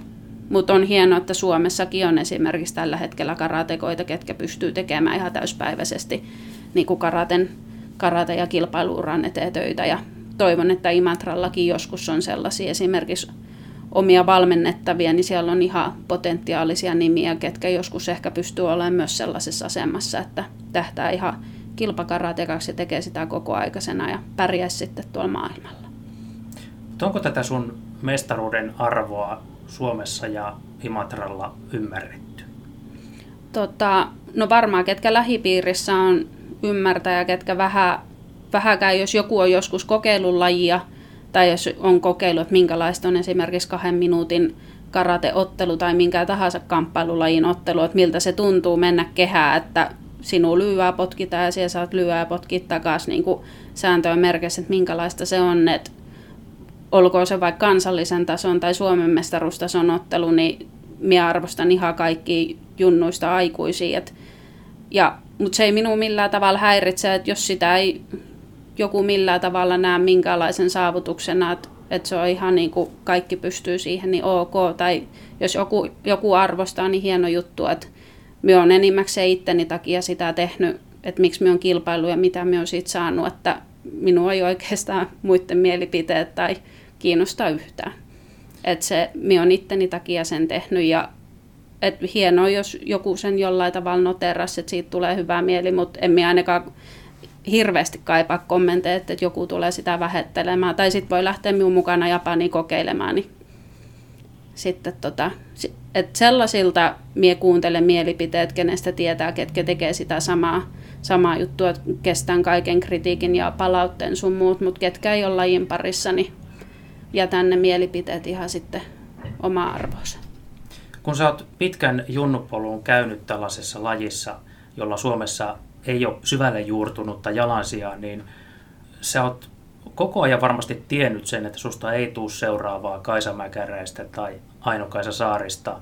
Speaker 2: Mutta on hienoa, että Suomessakin on esimerkiksi tällä hetkellä karatekoita, ketkä pystyy tekemään ihan täyspäiväisesti niin kuin karaten, karate- ja kilpailuuran eteen töitä. Ja toivon, että Imatrallakin joskus on sellaisia esimerkiksi omia valmennettavia, niin siellä on ihan potentiaalisia nimiä, ketkä joskus ehkä pystyy olemaan myös sellaisessa asemassa, että tähtää ihan kilpakaratekaksi ja tekee sitä koko aikaisena ja pärjää sitten tuolla maailmalla.
Speaker 1: Onko tätä sun mestaruuden arvoa Suomessa ja Imatralla ymmärretty?
Speaker 2: Tota, no varmaan ketkä lähipiirissä on ymmärtää ja ketkä vähän, vähäkään, jos joku on joskus kokeillut lajia tai jos on kokeillut, että minkälaista on esimerkiksi kahden minuutin karateottelu tai minkä tahansa kamppailulajin ottelu, että miltä se tuntuu mennä kehää, että sinua lyöää potkitaan ja siellä saat lyöää ja potkit takaisin niin sääntöön merkissä, että minkälaista se on, että olkoon se vaikka kansallisen tason tai Suomen mestaruustason ottelu, niin minä arvostan ihan kaikki junnuista aikuisia. Ja, mutta se ei minua millään tavalla häiritse, että jos sitä ei joku millään tavalla näe minkälaisen saavutuksena, että, että se on ihan niin kuin kaikki pystyy siihen, niin ok. Tai jos joku, joku arvostaa, niin hieno juttu, että minä olen enimmäkseen itteni takia sitä tehnyt, että miksi minä olen kilpailu ja mitä minä olen siitä saanut, että minua ei oikeastaan muiden mielipiteet tai kiinnosta yhtään. Että se, minä olen itteni takia sen tehnyt ja et hienoa, jos joku sen jollain tavalla noterasi, että siitä tulee hyvä mieli, mutta en minä ainakaan hirveästi kaipaa kommentteja, että joku tulee sitä vähettelemään. Tai sitten voi lähteä minun mukana Japaniin kokeilemaan. Niin sitten tota, että sellaisilta mie kuuntelen mielipiteet, kenestä tietää, ketkä tekee sitä samaa, samaa juttua, kestän kaiken kritiikin ja palautteen sun muut, mutta ketkä ei ole lajin parissa, niin jätän ne mielipiteet ihan sitten oma arvoonsa.
Speaker 1: Kun sä oot pitkän junnupoluun käynyt tällaisessa lajissa, jolla Suomessa ei ole syvälle juurtunutta jalansijaa, niin sä oot koko ajan varmasti tiennyt sen, että susta ei tule seuraavaa Kaisa Mäkäräistä tai Aino-Kaisa Saarista.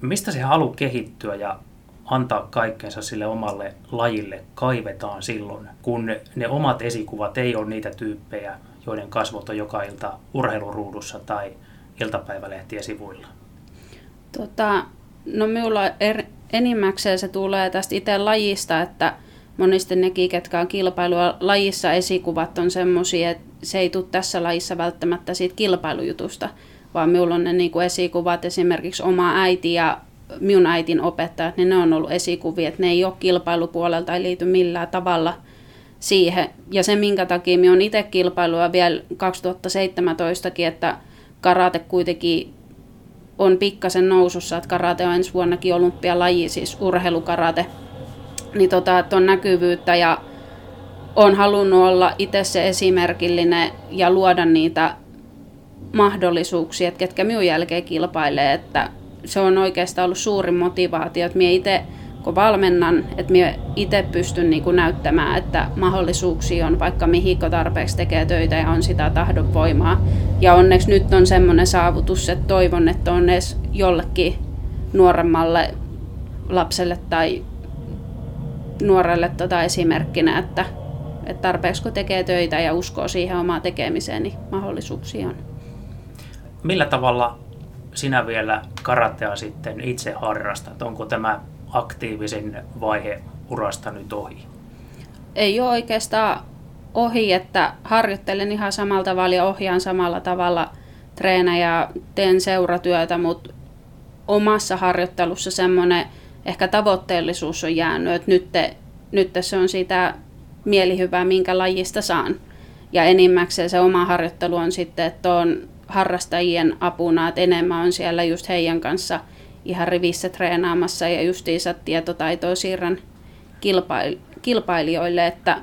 Speaker 1: Mistä se halu kehittyä ja antaa kaikkensa sille omalle lajille kaivetaan silloin, kun ne, ne omat esikuvat ei ole niitä tyyppejä, joiden kasvot on joka ilta urheiluruudussa tai iltapäivälehtien sivuilla?
Speaker 2: Tota, no minulla er, enimmäkseen se tulee tästä itse lajista, että monesti nekin, ketkä on kilpailua lajissa esikuvat on semmoisia, että se ei tule tässä lajissa välttämättä siitä kilpailujutusta, vaan minulla on ne niin kuin esikuvat esimerkiksi oma äiti ja minun äitin opettajat, niin ne on ollut esikuvia, että ne ei ole kilpailupuolelta, ei liity millään tavalla siihen. Ja se, minkä takia minä olen itse kilpailua vielä 2017kin, että karate kuitenkin on pikkasen nousussa, että karate on ensi vuonnakin olympialaji, siis urheilukarate, niin tota, että on näkyvyyttä ja on halunnut olla itse se esimerkillinen ja luoda niitä mahdollisuuksia, että ketkä minun jälkeen kilpailee, että se on oikeastaan ollut suurin motivaatio, että minä itse kun valmennan, että minä itse pystyn niin kuin näyttämään, että mahdollisuuksia on vaikka mihin tarpeeksi tekee töitä ja on sitä tahdonvoimaa. Ja onneksi nyt on semmoinen saavutus, että toivon, että on edes jollekin nuoremmalle lapselle tai nuorelle tota esimerkkinä, että, että tarpeeksi kun tekee töitä ja uskoo siihen omaan tekemiseen, niin mahdollisuuksia on.
Speaker 1: Millä tavalla sinä vielä karatea sitten itse harrastat? Onko tämä aktiivisin vaihe urasta nyt ohi?
Speaker 2: Ei ole oikeastaan ohi, että harjoittelen ihan samalla tavalla ja ohjaan samalla tavalla treenejä, teen seuratyötä, mutta omassa harjoittelussa semmoinen ehkä tavoitteellisuus on jäänyt, että nyt, te, nyt se on sitä mielihyvää, minkä lajista saan. Ja enimmäkseen se oma harjoittelu on sitten, että on harrastajien apuna, että enemmän on siellä just heidän kanssa ihan rivissä treenaamassa ja justiinsa tietotaitoa siirrän kilpail- kilpailijoille, että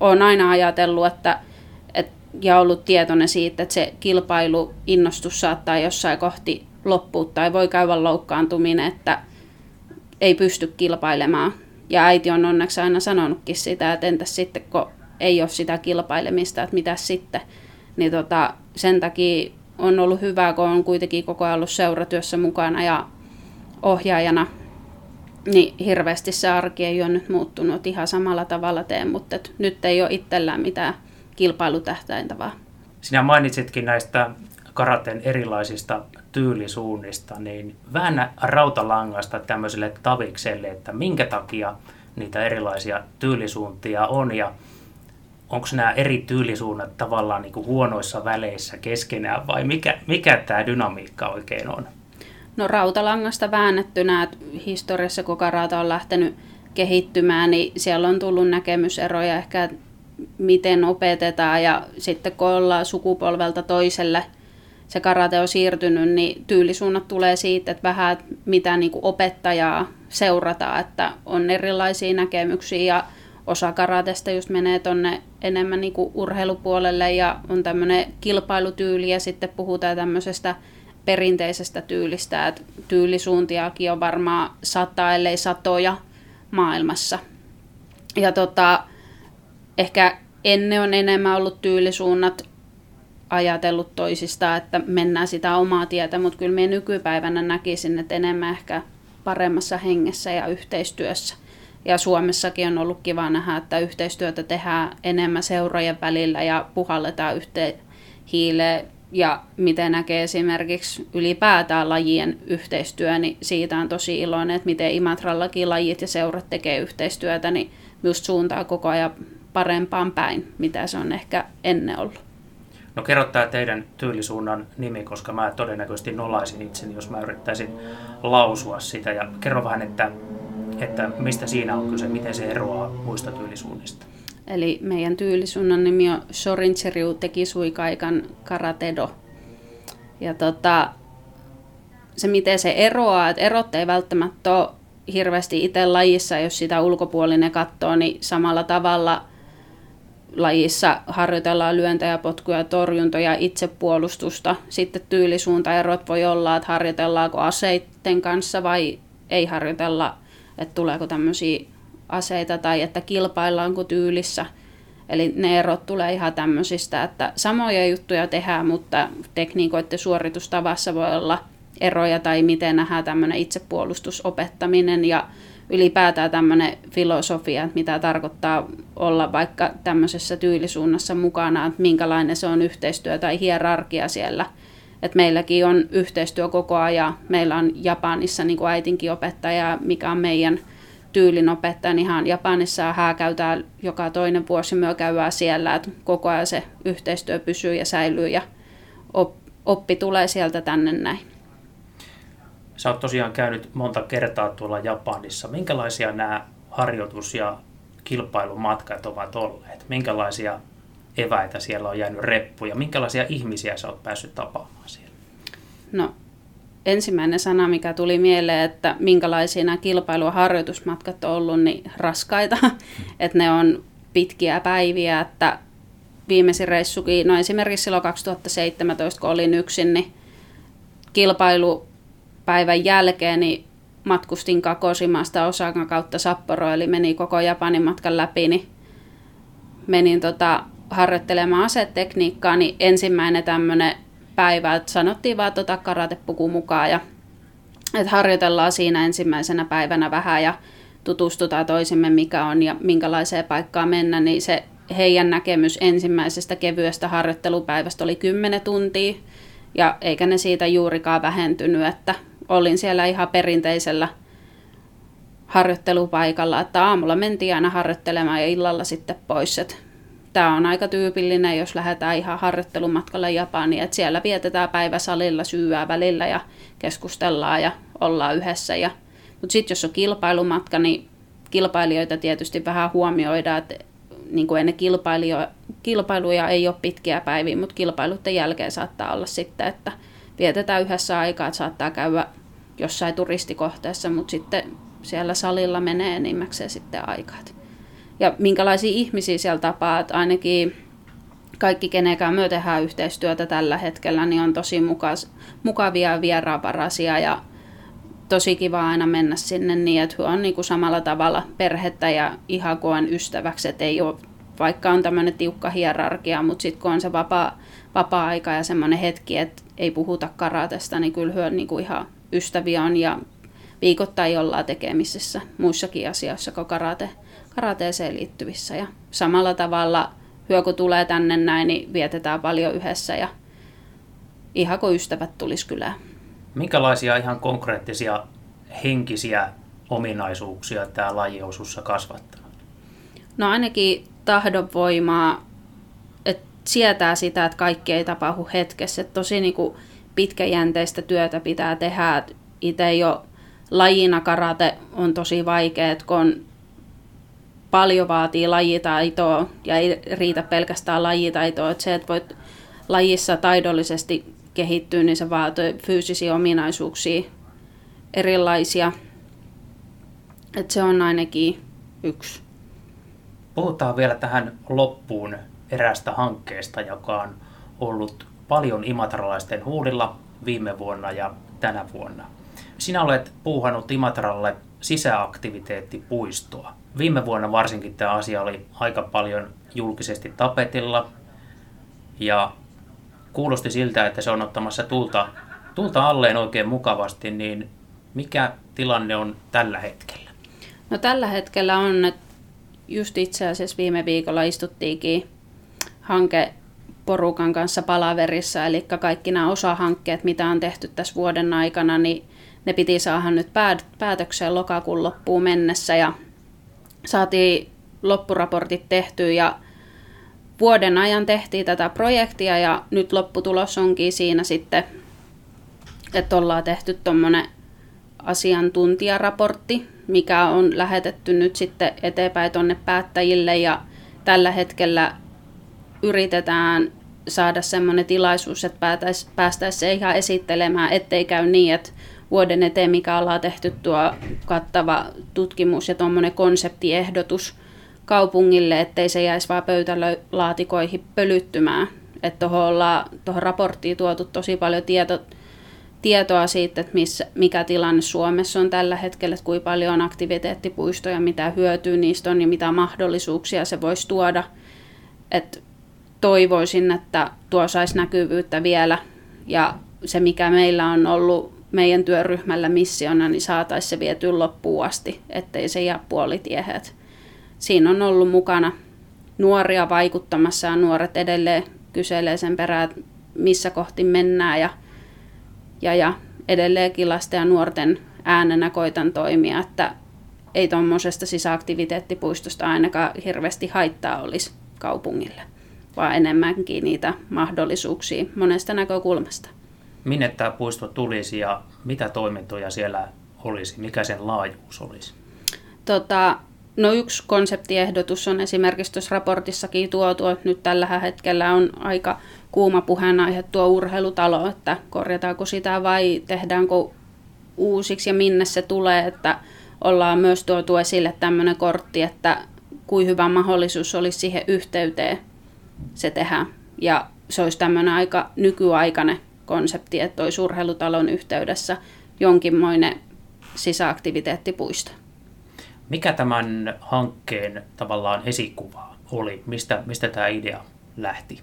Speaker 2: olen aina ajatellut, että, että ja ollut tietoinen siitä, että se kilpailuinnostus saattaa jossain kohti loppua tai voi käydä loukkaantuminen, että ei pysty kilpailemaan. Ja äiti on onneksi aina sanonutkin sitä, että entäs sitten, kun ei ole sitä kilpailemista, että mitä sitten. Niin tota, sen takia on ollut hyvä, kun on kuitenkin koko ajan ollut seuratyössä mukana ja ohjaajana, niin hirveästi se arki ei ole nyt muuttunut. Ihan samalla tavalla teen, mutta nyt ei ole itsellään mitään kilpailutähtäintä vaan.
Speaker 1: Sinä mainitsitkin näistä karaten erilaisista tyylisuunnista, niin vähän rautalangasta tämmöiselle tavikselle, että minkä takia niitä erilaisia tyylisuuntia on ja onko nämä eri tyylisuunnat tavallaan niin kuin huonoissa väleissä keskenään vai mikä, mikä tämä dynamiikka oikein on?
Speaker 2: No rautalangasta väännettynä, että historiassa kun karata on lähtenyt kehittymään, niin siellä on tullut näkemyseroja ehkä miten opetetaan ja sitten kun ollaan sukupolvelta toiselle se karate on siirtynyt, niin tyylisuunnat tulee siitä, että vähän mitä niin kuin opettajaa seurataan, että on erilaisia näkemyksiä ja osa karatesta just menee tonne enemmän niin kuin urheilupuolelle ja on tämmöinen kilpailutyyli ja sitten puhutaan tämmöisestä perinteisestä tyylistä, että tyylisuuntiakin on varmaan sata, ellei satoja maailmassa. Ja tota, ehkä ennen on enemmän ollut tyylisuunnat ajatellut toisista, että mennään sitä omaa tietä, mutta kyllä minä nykypäivänä näkisin, että enemmän ehkä paremmassa hengessä ja yhteistyössä. Ja Suomessakin on ollut kiva nähdä, että yhteistyötä tehdään enemmän seurojen välillä ja puhalletaan yhteen hiileen. Ja miten näkee esimerkiksi ylipäätään lajien yhteistyö, niin siitä on tosi iloinen, että miten Imatrallakin lajit ja seurat tekee yhteistyötä, niin just suuntaa koko ajan parempaan päin, mitä se on ehkä ennen ollut.
Speaker 1: No kerro tämä teidän tyylisuunnan nimi, koska mä todennäköisesti nolaisin itseni, jos mä yrittäisin lausua sitä. Ja kerro vähän, että, että mistä siinä on kyse, miten se eroaa muista tyylisuunnista.
Speaker 2: Eli meidän tyylisuunnan nimi on Shorinchiryu Tekisuikaikan Karatedo. Ja tota, se miten se eroaa, että erot ei välttämättä ole hirveästi itse lajissa, jos sitä ulkopuolinen katsoo, niin samalla tavalla – lajissa harjoitellaan lyöntejä, potkuja, torjuntoja, itsepuolustusta. Sitten tyylisuuntaerot voi olla, että harjoitellaanko aseiden kanssa vai ei harjoitella, että tuleeko tämmöisiä aseita tai että kilpaillaanko tyylissä. Eli ne erot tulee ihan tämmöisistä, että samoja juttuja tehdään, mutta tekniikoiden suoritustavassa voi olla eroja tai miten nähdään tämmöinen itsepuolustusopettaminen ja ylipäätään tämmöinen filosofia, että mitä tarkoittaa olla vaikka tämmöisessä tyylisuunnassa mukana, että minkälainen se on yhteistyö tai hierarkia siellä. Et meilläkin on yhteistyö koko ajan. Meillä on Japanissa niin kuin äitinkin opettaja, mikä on meidän tyylin opettaja, niin ihan Japanissa hääkäytään joka toinen vuosi, me käydään siellä, että koko ajan se yhteistyö pysyy ja säilyy ja oppi tulee sieltä tänne näin.
Speaker 1: Sä oot tosiaan käynyt monta kertaa tuolla Japanissa. Minkälaisia nämä harjoitus- ja kilpailumatkat ovat olleet? Minkälaisia eväitä siellä on jäänyt reppuja? Minkälaisia ihmisiä sä oot päässyt tapaamaan siellä?
Speaker 2: No, ensimmäinen sana, mikä tuli mieleen, että minkälaisia nämä kilpailu- ja harjoitusmatkat on ollut, niin raskaita. että ne on pitkiä päiviä, että viimeisin reissukin, no esimerkiksi silloin 2017, kun olin yksin, niin kilpailu päivän jälkeen niin matkustin Kakosimasta Osakan kautta Sapporo, eli meni koko Japanin matkan läpi, niin menin tota, harjoittelemaan asetekniikkaa, niin ensimmäinen tämmöinen päivä, että sanottiin vaan tota karatepuku mukaan ja että harjoitellaan siinä ensimmäisenä päivänä vähän ja tutustutaan toisimme mikä on ja minkälaiseen paikkaan mennä, niin se heidän näkemys ensimmäisestä kevyestä harjoittelupäivästä oli 10 tuntia ja eikä ne siitä juurikaan vähentynyt, että olin siellä ihan perinteisellä harjoittelupaikalla, että aamulla mentiin aina harjoittelemaan ja illalla sitten pois. Että tämä on aika tyypillinen, jos lähdetään ihan harjoittelumatkalle Japaniin, että siellä vietetään päivä salilla, syyää välillä ja keskustellaan ja ollaan yhdessä. Ja, mutta sitten jos on kilpailumatka, niin kilpailijoita tietysti vähän huomioidaan, että niin kuin ennen kilpailuja ei ole pitkiä päiviä, mutta kilpailuiden jälkeen saattaa olla sitten, että vietetään yhdessä aikaa, että saattaa käydä jossain turistikohteessa, mutta sitten siellä salilla menee enimmäkseen sitten aikaa. Ja minkälaisia ihmisiä siellä tapaa, että ainakin kaikki, kenekään myö tehdään yhteistyötä tällä hetkellä, niin on tosi mukas, mukavia vieraanvaraisia ja tosi kiva aina mennä sinne niin, että on niin kuin samalla tavalla perhettä ja ihan koen ystäväksi, että ei ole, vaikka on tämmöinen tiukka hierarkia, mutta sitten kun on se vapaa, vapaa-aika ja semmoinen hetki, että ei puhuta karatesta, niin kyllä hyö niin kuin ihan ystäviä on ja viikoittain ollaan tekemisissä muissakin asioissa kuin karate, karateeseen liittyvissä. Ja samalla tavalla hyö kun tulee tänne näin, niin vietetään paljon yhdessä ja ihan kuin ystävät tulisi kylään.
Speaker 1: Minkälaisia ihan konkreettisia henkisiä ominaisuuksia tämä laji on kasvattanut?
Speaker 2: No ainakin tahdonvoimaa, että sietää sitä, että kaikki ei tapahdu hetkessä. Että tosi niin kuin pitkäjänteistä työtä pitää tehdä. Itse jo lajina karate on tosi vaikea, kun on paljon vaatii lajitaitoa ja ei riitä pelkästään lajitaitoa. Että se, että voit lajissa taidollisesti kehittyä, niin se vaatii fyysisiä ominaisuuksia erilaisia. Että se on ainakin yksi.
Speaker 1: Puhutaan vielä tähän loppuun erästä hankkeesta, joka on ollut paljon imatralaisten huulilla viime vuonna ja tänä vuonna. Sinä olet puuhannut Imatralle sisäaktiviteettipuistoa. Viime vuonna varsinkin tämä asia oli aika paljon julkisesti tapetilla ja kuulosti siltä, että se on ottamassa tulta, tulta alleen oikein mukavasti, niin mikä tilanne on tällä hetkellä?
Speaker 2: No tällä hetkellä on, että just itse asiassa viime viikolla istuttiinkin hanke porukan kanssa palaverissa, eli kaikki nämä osahankkeet, mitä on tehty tässä vuoden aikana, niin ne piti saada nyt päätökseen lokakuun loppuun mennessä ja saatiin loppuraportit tehtyä ja vuoden ajan tehtiin tätä projektia ja nyt lopputulos onkin siinä sitten, että ollaan tehty tuommoinen asiantuntijaraportti, mikä on lähetetty nyt sitten eteenpäin tuonne päättäjille ja tällä hetkellä yritetään saada semmoinen tilaisuus, että päästäisiin ihan esittelemään, ettei käy niin, että vuoden eteen, mikä ollaan tehty tuo kattava tutkimus ja tuommoinen konseptiehdotus kaupungille, ettei se jäisi vaan pöytälaatikoihin pölyttymään. Että tuohon, raporttiin tuotu tosi paljon tieto, tietoa siitä, että missä, mikä tilanne Suomessa on tällä hetkellä, että kuinka paljon on aktiviteettipuistoja, mitä hyötyä niistä on ja mitä mahdollisuuksia se voisi tuoda. että toivoisin, että tuo saisi näkyvyyttä vielä ja se, mikä meillä on ollut meidän työryhmällä missiona, niin saataisiin se viety loppuun asti, ettei se jää puolitiehen. Siinä on ollut mukana nuoria vaikuttamassa ja nuoret edelleen kyselee sen perään, missä kohti mennään ja, ja, ja edelleenkin lasten ja nuorten äänenä koitan toimia, että ei tuommoisesta sisäaktiviteettipuistosta ainakaan hirveästi haittaa olisi kaupungille, vaan enemmänkin niitä mahdollisuuksia monesta näkökulmasta
Speaker 1: minne tämä puisto tulisi ja mitä toimintoja siellä olisi, mikä sen laajuus olisi?
Speaker 2: Tota, no yksi konseptiehdotus on esimerkiksi tuossa raportissakin tuotu, että nyt tällä hetkellä on aika kuuma puheenaihe tuo urheilutalo, että korjataanko sitä vai tehdäänkö uusiksi ja minne se tulee, että ollaan myös tuotu esille tämmöinen kortti, että kuin hyvä mahdollisuus olisi siihen yhteyteen se tehdä. Ja se olisi tämmöinen aika nykyaikainen konsepti, että olisi urheilutalon yhteydessä jonkinmoinen sisäaktiviteettipuisto.
Speaker 1: Mikä tämän hankkeen tavallaan esikuva oli? Mistä, mistä tämä idea lähti?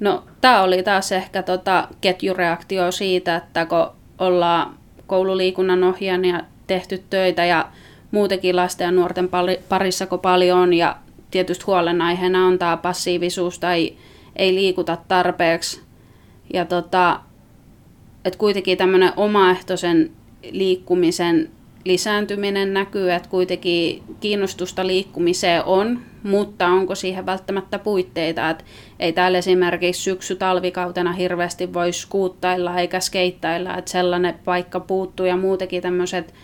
Speaker 2: No, tämä oli taas ehkä tota ketjureaktio siitä, että kun ollaan koululiikunnan ohjaajana tehty töitä ja muutenkin lasten ja nuorten parissa kun paljon ja tietysti huolenaiheena on tämä passiivisuus tai ei liikuta tarpeeksi ja tota, että kuitenkin tämmöinen omaehtoisen liikkumisen lisääntyminen näkyy, että kuitenkin kiinnostusta liikkumiseen on, mutta onko siihen välttämättä puitteita, että ei täällä esimerkiksi syksy-talvikautena hirveästi voi skuuttailla eikä skeittailla, että sellainen paikka puuttuu ja muutenkin tämmöiset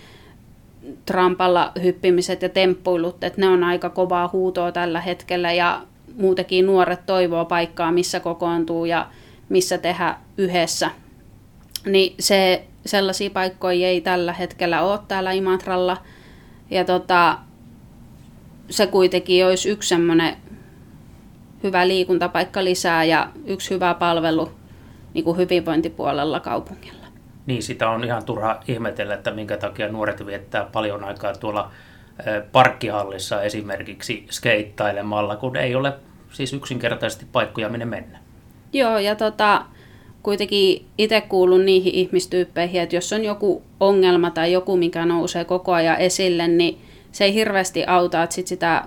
Speaker 2: trampalla hyppimiset ja temppuilut, että ne on aika kovaa huutoa tällä hetkellä ja muutenkin nuoret toivoo paikkaa, missä kokoontuu ja missä tehdä yhdessä. Niin se, sellaisia paikkoja ei tällä hetkellä ole täällä Imatralla. Ja tota, se kuitenkin olisi yksi semmoinen hyvä liikuntapaikka lisää ja yksi hyvä palvelu niin kuin hyvinvointipuolella kaupungilla.
Speaker 1: Niin, sitä on ihan turha ihmetellä, että minkä takia nuoret viettää paljon aikaa tuolla parkkihallissa esimerkiksi skeittailemalla, kun ei ole siis yksinkertaisesti paikkoja minne mennä.
Speaker 2: Joo, ja tota, kuitenkin itse kuulun niihin ihmistyyppeihin, että jos on joku ongelma tai joku, mikä nousee koko ajan esille, niin se ei hirveästi auta, että sit sitä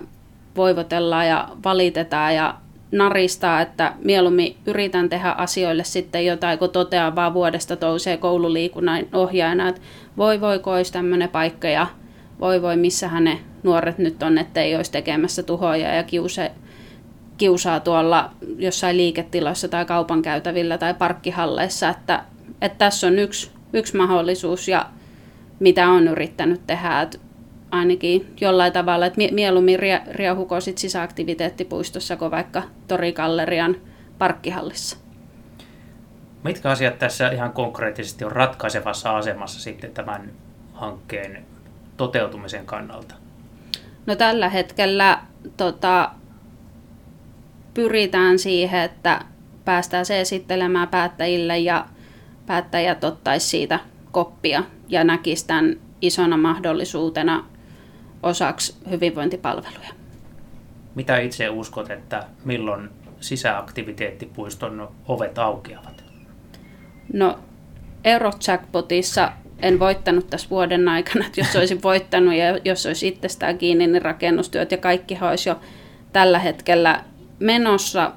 Speaker 2: voivotellaan ja valitetaan ja naristaa, että mieluummin yritän tehdä asioille sitten jotain, kun toteaa vaan vuodesta toiseen koululiikunnan ohjaajana, että voi voi, kun olisi tämmöinen paikka ja voi voi, missä ne nuoret nyt on, ettei olisi tekemässä tuhoja ja kiuse, kiusaa tuolla jossain liiketilassa tai kaupankäytävillä tai parkkihalleissa, että, että tässä on yksi, yksi mahdollisuus ja mitä on yrittänyt tehdä, että ainakin jollain tavalla, että mieluummin riahuko sit sisäaktiviteettipuistossa kuin vaikka Torikallerian parkkihallissa.
Speaker 1: Mitkä asiat tässä ihan konkreettisesti on ratkaisevassa asemassa sitten tämän hankkeen toteutumisen kannalta?
Speaker 2: No tällä hetkellä tota, pyritään siihen, että päästään se esittelemään päättäjille ja päättäjät ottaisi siitä koppia ja näkisi tämän isona mahdollisuutena osaksi hyvinvointipalveluja.
Speaker 1: Mitä itse uskot, että milloin sisäaktiviteettipuiston ovet aukeavat?
Speaker 2: No Eurojackpotissa en voittanut tässä vuoden aikana, että jos olisin voittanut ja jos olisi itsestään kiinni, niin rakennustyöt ja kaikki olisi jo tällä hetkellä menossa,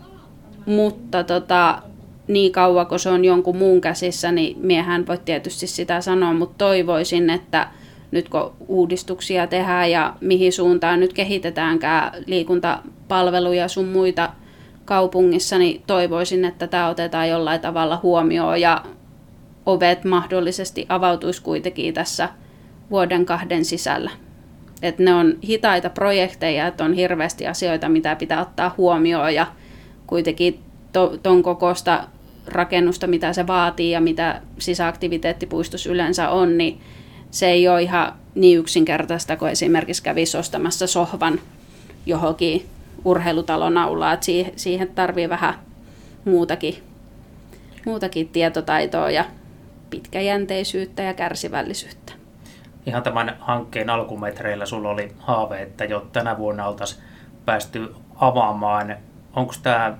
Speaker 2: mutta tota, niin kauan kun se on jonkun muun käsissä, niin miehän voi tietysti sitä sanoa, mutta toivoisin, että nyt kun uudistuksia tehdään ja mihin suuntaan nyt kehitetäänkään liikuntapalveluja sun muita kaupungissa, niin toivoisin, että tämä otetaan jollain tavalla huomioon ja ovet mahdollisesti avautuisi kuitenkin tässä vuoden kahden sisällä. Et ne on hitaita projekteja, että on hirveästi asioita, mitä pitää ottaa huomioon ja kuitenkin to, kokoista rakennusta, mitä se vaatii ja mitä sisäaktiviteettipuistus yleensä on, niin se ei ole ihan niin yksinkertaista kuin esimerkiksi kävisi ostamassa sohvan johonkin urheilutalon aulaa. Että siihen tarvii vähän muutakin, muutakin tietotaitoa ja pitkäjänteisyyttä ja kärsivällisyyttä.
Speaker 1: Ihan tämän hankkeen alkumetreillä sulla oli haave, että jo tänä vuonna oltaisiin päästy avaamaan. Onko tämä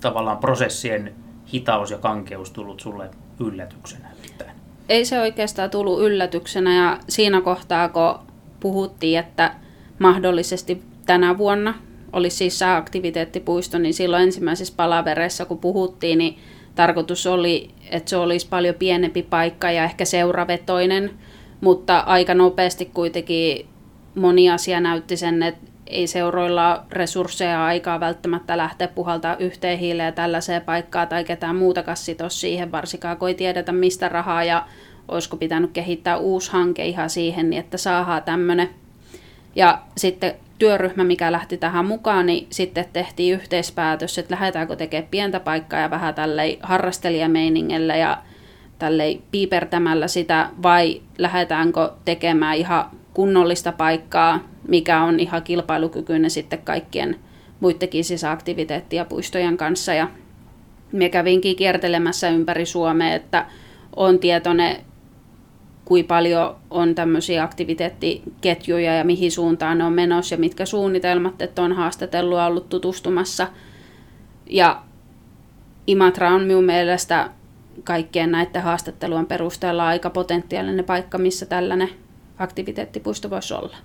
Speaker 1: tavallaan prosessien hitaus ja kankeus tullut sulle yllätyksenä mitään?
Speaker 2: Ei se oikeastaan tullut yllätyksenä ja siinä kohtaa, kun puhuttiin, että mahdollisesti tänä vuonna olisi siis sääaktiviteettipuisto, niin silloin ensimmäisessä palavereissa, kun puhuttiin, niin tarkoitus oli, että se olisi paljon pienempi paikka ja ehkä seuravetoinen, mutta aika nopeasti kuitenkin moni asia näytti sen, että ei seuroilla resursseja aikaa välttämättä lähteä puhaltaa yhteen hiileen tällaiseen paikkaan tai ketään muutakaan sitoa siihen, varsinkaan kun ei tiedetä mistä rahaa ja olisiko pitänyt kehittää uusi hanke ihan siihen, niin että saadaan tämmöinen. Ja sitten työryhmä, mikä lähti tähän mukaan, niin sitten tehtiin yhteispäätös, että lähdetäänkö tekemään pientä paikkaa ja vähän tällei harrastelijameiningellä ja tällei piipertämällä sitä, vai lähdetäänkö tekemään ihan kunnollista paikkaa, mikä on ihan kilpailukykyinen sitten kaikkien muidenkin sisäaktiviteetti- puistojen kanssa. Ja me kävinkin kiertelemässä ympäri Suomea, että on tietoinen, kuinka paljon on tämmöisiä aktiviteettiketjuja ja mihin suuntaan ne on menossa ja mitkä suunnitelmat, että on haastatellut ollut tutustumassa. Ja Imatra on minun mielestä kaikkien näiden haastattelujen perusteella aika potentiaalinen paikka, missä tällainen aktiviteettipuisto voisi olla.